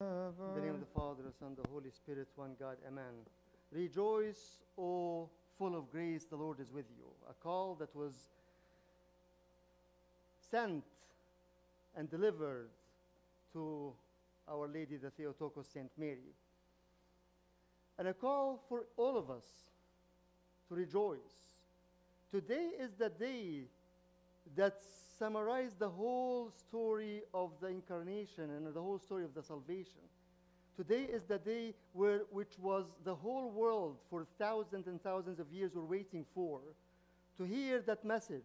In the name of the Father, the Son, the Holy Spirit, one God, Amen. Rejoice, O full of grace, the Lord is with you. A call that was sent and delivered to Our Lady, the Theotokos Saint Mary. And a call for all of us to rejoice. Today is the day that summarized the whole story of the incarnation and the whole story of the salvation. Today is the day where, which was the whole world for thousands and thousands of years were waiting for, to hear that message.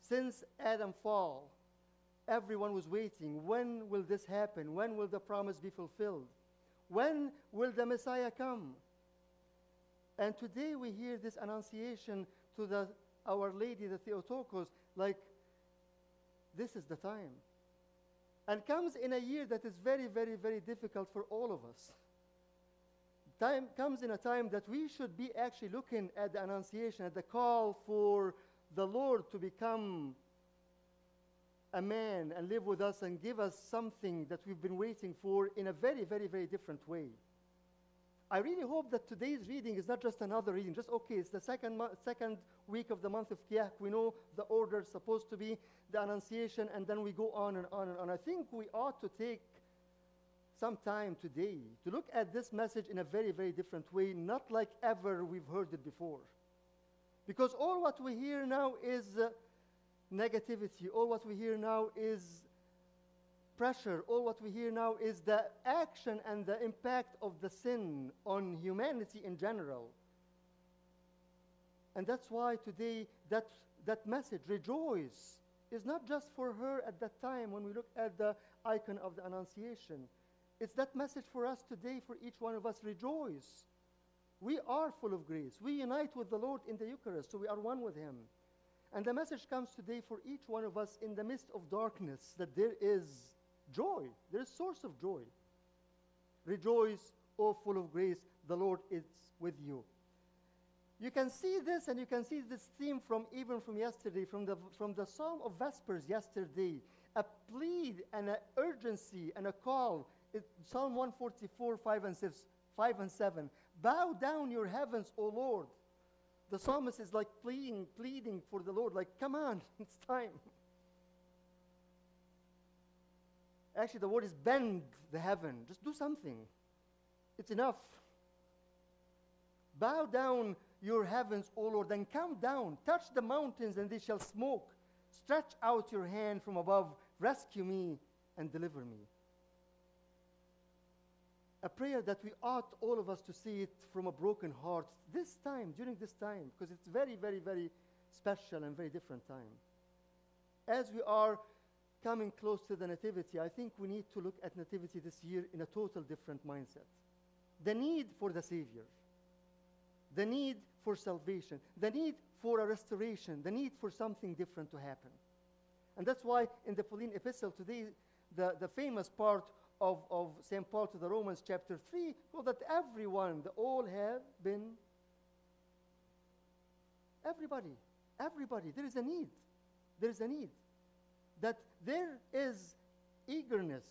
Since Adam fall, everyone was waiting. When will this happen? When will the promise be fulfilled? When will the Messiah come? And today we hear this annunciation to the, Our Lady, the Theotokos, like this is the time. And comes in a year that is very, very, very difficult for all of us. Time comes in a time that we should be actually looking at the annunciation, at the call for the Lord to become a man and live with us and give us something that we've been waiting for in a very, very, very different way. I really hope that today's reading is not just another reading, just okay, it's the second, second week of the month of Kiyak. We know the order is supposed to be the Annunciation, and then we go on and on and on. I think we ought to take some time today to look at this message in a very, very different way, not like ever we've heard it before. Because all what we hear now is uh, negativity, all what we hear now is pressure, all what we hear now is the action and the impact of the sin on humanity in general. And that's why today that, that message, rejoice, is not just for her at that time when we look at the icon of the Annunciation. It's that message for us today, for each one of us, rejoice. We are full of grace. We unite with the Lord in the Eucharist, so we are one with Him. And the message comes today for each one of us in the midst of darkness that there is joy. There is source of joy. Rejoice, O full of grace, the Lord is with you. You can see this and you can see this theme from even from yesterday, from the, from the Psalm of Vespers yesterday. A plead and an urgency and a call. It, Psalm 144, 5 and, 6, 5 and 7. Bow down your heavens, O Lord. The psalmist is like pleading, pleading for the Lord, like, come on, it's time. Actually, the word is bend the heaven. Just do something. It's enough. Bow down your heavens, O Lord, and come down. Touch the mountains, and they shall smoke. Stretch out your hand from above. Rescue me and deliver me. A prayer that we ought, all of us, to see it from a broken heart this time, during this time, because it's very, very, very special and very different time. As we are coming close to the Nativity, I think we need to look at Nativity this year in a total different mindset. The need for the Savior, the need for salvation, the need for a restoration, the need for something different to happen. And that's why in the Pauline epistle today, the, the famous part of, of St. Paul to the Romans, chapter 3, well, that everyone, the all have been, everybody, everybody, there is a need. There is a need. That there is eagerness.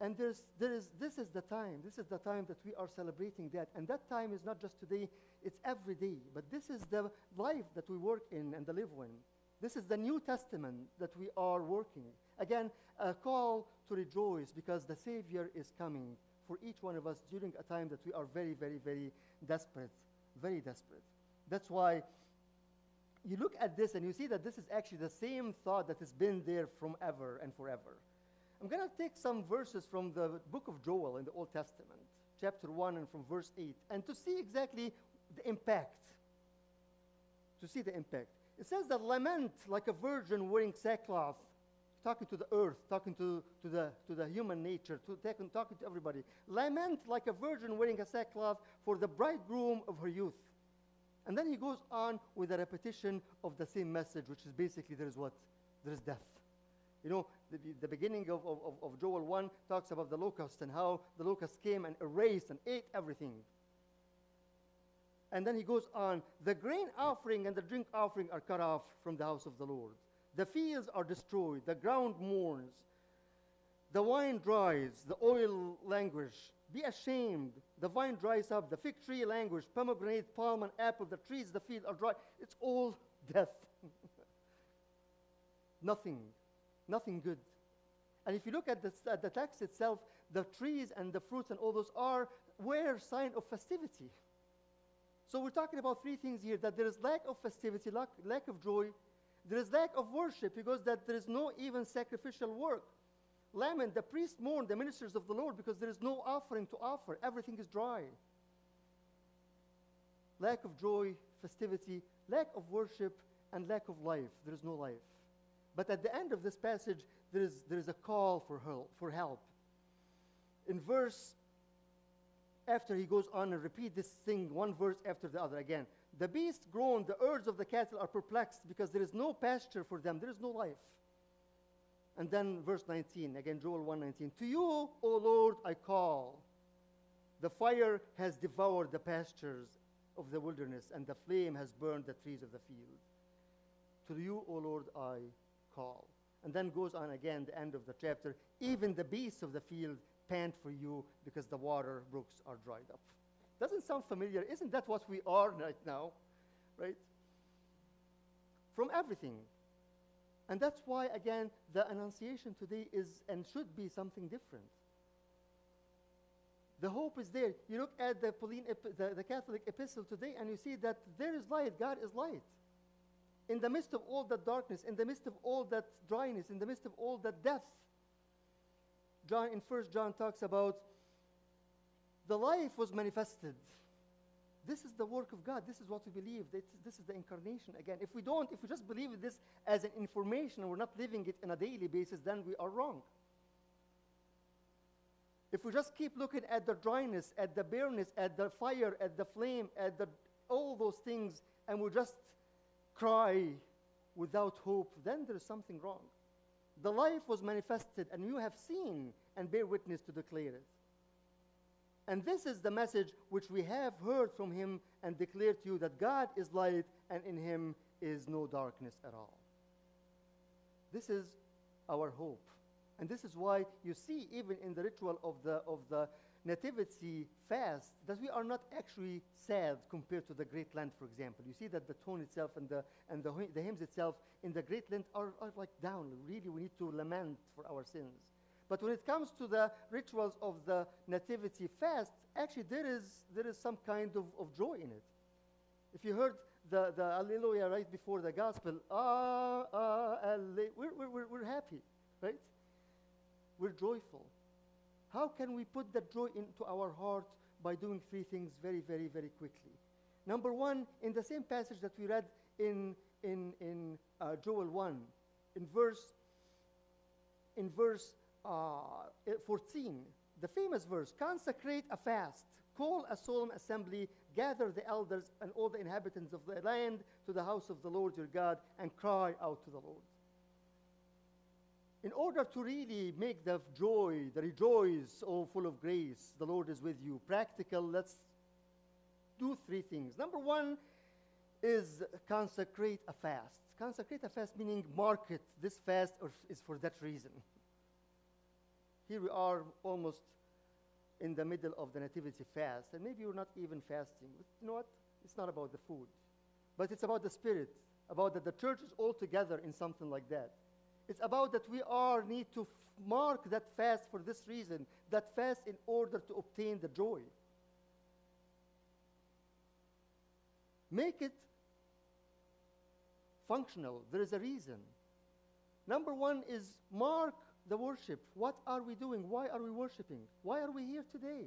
And there's, there is, this is the time. This is the time that we are celebrating that. And that time is not just today, it's every day. But this is the life that we work in and live in. This is the New Testament that we are working. Again, a call to rejoice because the Savior is coming for each one of us during a time that we are very, very, very desperate. Very desperate. That's why you look at this and you see that this is actually the same thought that has been there from ever and forever. I'm going to take some verses from the book of Joel in the Old Testament, chapter 1 and from verse 8, and to see exactly the impact. To see the impact. It says that lament like a virgin wearing sackcloth, talking to the earth, talking to, to, the, to the human nature, to talking, talking to everybody. Lament like a virgin wearing a sackcloth for the bridegroom of her youth. And then he goes on with a repetition of the same message, which is basically there is what? There is death. You know, the, the beginning of, of, of Joel 1 talks about the locust and how the locust came and erased and ate everything. And then he goes on the grain offering and the drink offering are cut off from the house of the Lord. The fields are destroyed, the ground mourns. The wine dries, the oil languish. Be ashamed. The vine dries up, the fig tree languishes. pomegranate, palm, and apple, the trees, the field are dry. It's all death. nothing, nothing good. And if you look at the, at the text itself, the trees and the fruits and all those are were sign of festivity. So we're talking about three things here: that there is lack of festivity, lack, lack of joy, there is lack of worship because that there is no even sacrificial work. Lament, the priest mourn the ministers of the Lord because there is no offering to offer. Everything is dry. Lack of joy, festivity, lack of worship, and lack of life. There is no life. But at the end of this passage, there is, there is a call for help, for help. In verse, after he goes on and repeat this thing, one verse after the other again. The beasts groan, the herds of the cattle are perplexed because there is no pasture for them, there is no life. And then verse 19, again Joel 1:19. To you, O Lord, I call. The fire has devoured the pastures of the wilderness, and the flame has burned the trees of the field. To you, O Lord, I call. And then goes on again, the end of the chapter. Even the beasts of the field pant for you because the water brooks are dried up. Doesn't sound familiar. Isn't that what we are right now? Right? From everything. And that's why, again, the Annunciation today is and should be something different. The hope is there. You look at the, Pauline, the, the Catholic epistle today and you see that there is light. God is light. In the midst of all that darkness, in the midst of all that dryness, in the midst of all that death, John in First John talks about the life was manifested. This is the work of God. This is what we believe. This, is the incarnation. Again, if we don't, if we just believe this as an information and we're not living it on a daily basis, then we are wrong. If we just keep looking at the dryness, at the bareness, at the fire, at the flame, at the, all those things, and we just cry without hope, then there is something wrong. The life was manifested, and you have seen and bear witness to declare it. And this is the message which we have heard from him and declared to you that God is light and in him is no darkness at all. This is our hope. And this is why you see, even in the ritual of the, of the Nativity fast, that we are not actually sad compared to the Great Lent, for example. You see that the tone itself and the, and the, the hymns itself in the Great Lent are, are like down. Really, we need to lament for our sins. But when it comes to the rituals of the Nativity fast, actually there is, there is some kind of, of joy in it. If you heard the, the Alleluia right before the Gospel, ah, ah, alle- we're, we're, we're happy, right? We're joyful. How can we put that joy into our heart by doing three things very, very, very quickly? Number one, in the same passage that we read in, in, in uh, Joel 1, in verse, in verse uh, 14, the famous verse consecrate a fast, call a solemn assembly, gather the elders and all the inhabitants of the land to the house of the Lord your God, and cry out to the Lord. In order to really make the joy, the rejoice, oh, full of grace, the Lord is with you. Practical, let's do three things. Number one is consecrate a fast. Consecrate a fast meaning market this fast is for that reason. Here we are almost in the middle of the nativity fast, and maybe you're not even fasting. But you know what? It's not about the food, but it's about the spirit, about that the church is all together in something like that. It's about that we are need to mark that fast for this reason, that fast in order to obtain the joy. Make it functional. There is a reason. Number one is mark the worship. What are we doing? Why are we worshiping? Why are we here today?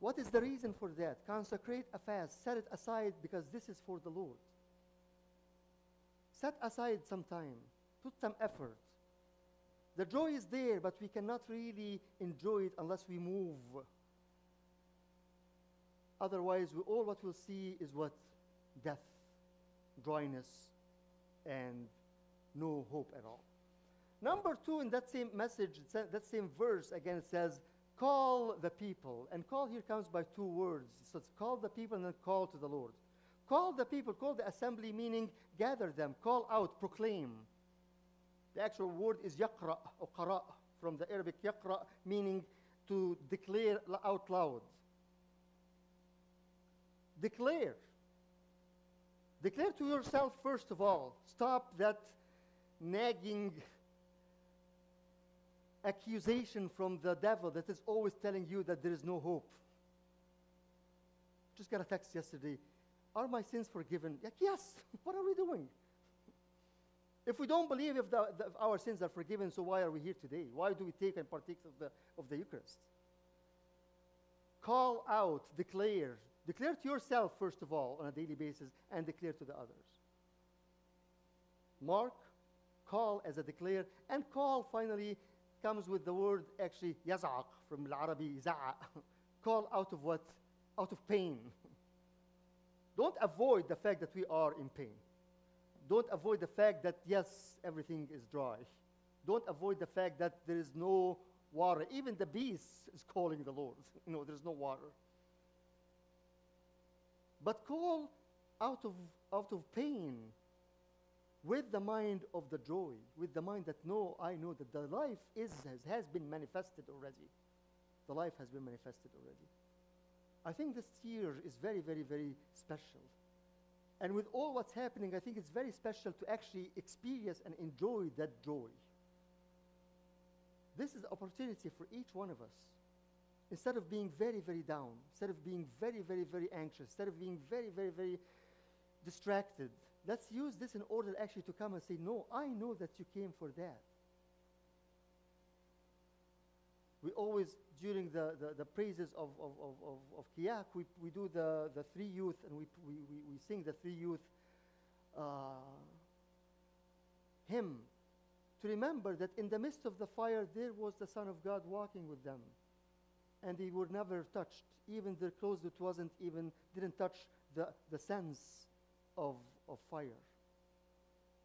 What is the reason for that? Consecrate a fast. Set it aside because this is for the Lord. Set aside some time. Put some effort. The joy is there, but we cannot really enjoy it unless we move. Otherwise, we, all what we'll see is what? Death, dryness, and no hope at all. Number two, in that same message, that same verse, again, it says, call the people. And call here comes by two words. So it's call the people and then call to the Lord. Call the people, call the assembly, meaning gather them, call out, proclaim. The actual word is yaqra or qara. from the Arabic yaqra, meaning to declare out loud. Declare. Declare to yourself, first of all. Stop that nagging accusation from the devil that is always telling you that there is no hope. Just got a text yesterday. Are my sins forgiven? Like, yes. what are we doing? If we don't believe if, the, the, if our sins are forgiven, so why are we here today? Why do we take and partake of the, of the Eucharist? Call out, declare. Declare to yourself, first of all, on a daily basis, and declare to the others. Mark, call as a declare, and call finally comes with the word actually yazaq from Arabic za'a. call out of what? Out of pain. Don't avoid the fact that we are in pain. Don't avoid the fact that, yes, everything is dry. Don't avoid the fact that there is no water. Even the beast is calling the Lord. know, there's no water. But call out of, out of pain with the mind of the joy, with the mind that, no, I know that the life is, has, has been manifested already. The life has been manifested already. I think this year is very, very, very special. And with all what's happening, I think it's very special to actually experience and enjoy that joy. This is the opportunity for each one of us. Instead of being very, very down, instead of being very, very, very anxious, instead of being very, very, very distracted, let's use this in order actually to come and say, No, I know that you came for that. We always, during the, the, the praises of, of, of, of, of Kiyak, we, we do the, the three youth and we, we, we, we sing the three youth uh, hymn to remember that in the midst of the fire there was the Son of God walking with them. And they were never touched. Even their clothes it wasn't even didn't touch the, the sense of, of fire.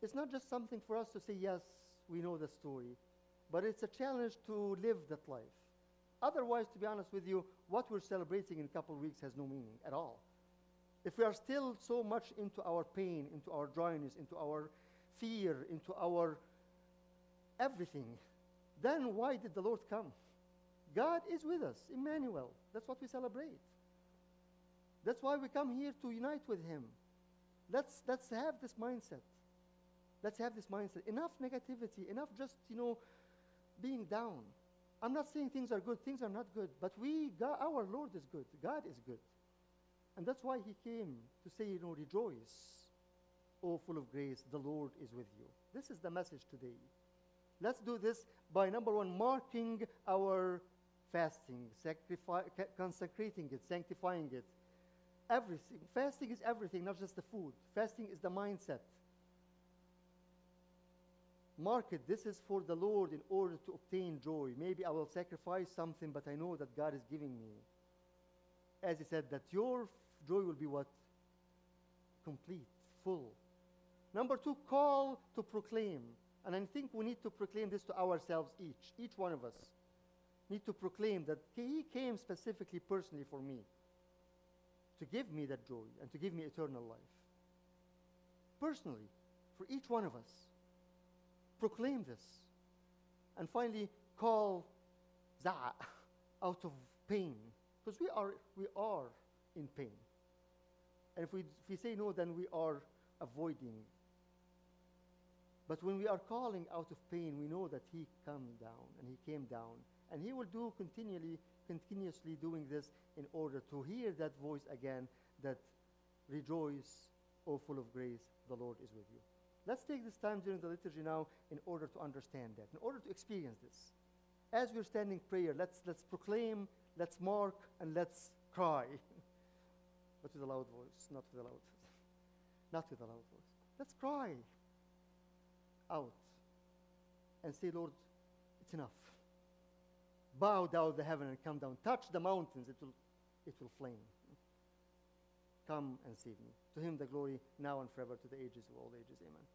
It's not just something for us to say, yes, we know the story, but it's a challenge to live that life. Otherwise, to be honest with you, what we're celebrating in a couple of weeks has no meaning at all. If we are still so much into our pain, into our dryness, into our fear, into our everything, then why did the Lord come? God is with us, Emmanuel. That's what we celebrate. That's why we come here to unite with Him. Let's, let's have this mindset. Let's have this mindset. Enough negativity, enough just, you know, being down. I'm not saying things are good, things are not good, but we, God, our Lord is good. God is good. And that's why He came to say, you know, rejoice, O full of grace, the Lord is with you. This is the message today. Let's do this by number one, marking our fasting, consecrating it, sanctifying it. Everything. Fasting is everything, not just the food. Fasting is the mindset. Mark it. This is for the Lord in order to obtain joy. Maybe I will sacrifice something, but I know that God is giving me. As he said, that your joy will be what? Complete, full. Number two, call to proclaim. And I think we need to proclaim this to ourselves each, each one of us. Need to proclaim that He came specifically, personally for me, to give me that joy and to give me eternal life. Personally, for each one of us. Proclaim this. And finally, call Za'a out of pain. Because we are, we are in pain. And if we, if we say no, then we are avoiding but when we are calling out of pain, we know that He come down and He came down. And He will do continually, continuously doing this in order to hear that voice again that rejoice, O full of grace, the Lord is with you. Let's take this time during the liturgy now in order to understand that, in order to experience this. As we're standing prayer, let's, let's proclaim, let's mark, and let's cry. but with a loud voice, not with a loud voice. not with a loud voice. Let's cry out and say, Lord, it's enough. Bow down the heaven and come down. Touch the mountains, it will, it will flame. Come and save me. To him the glory now and forever to the ages of all ages. Amen.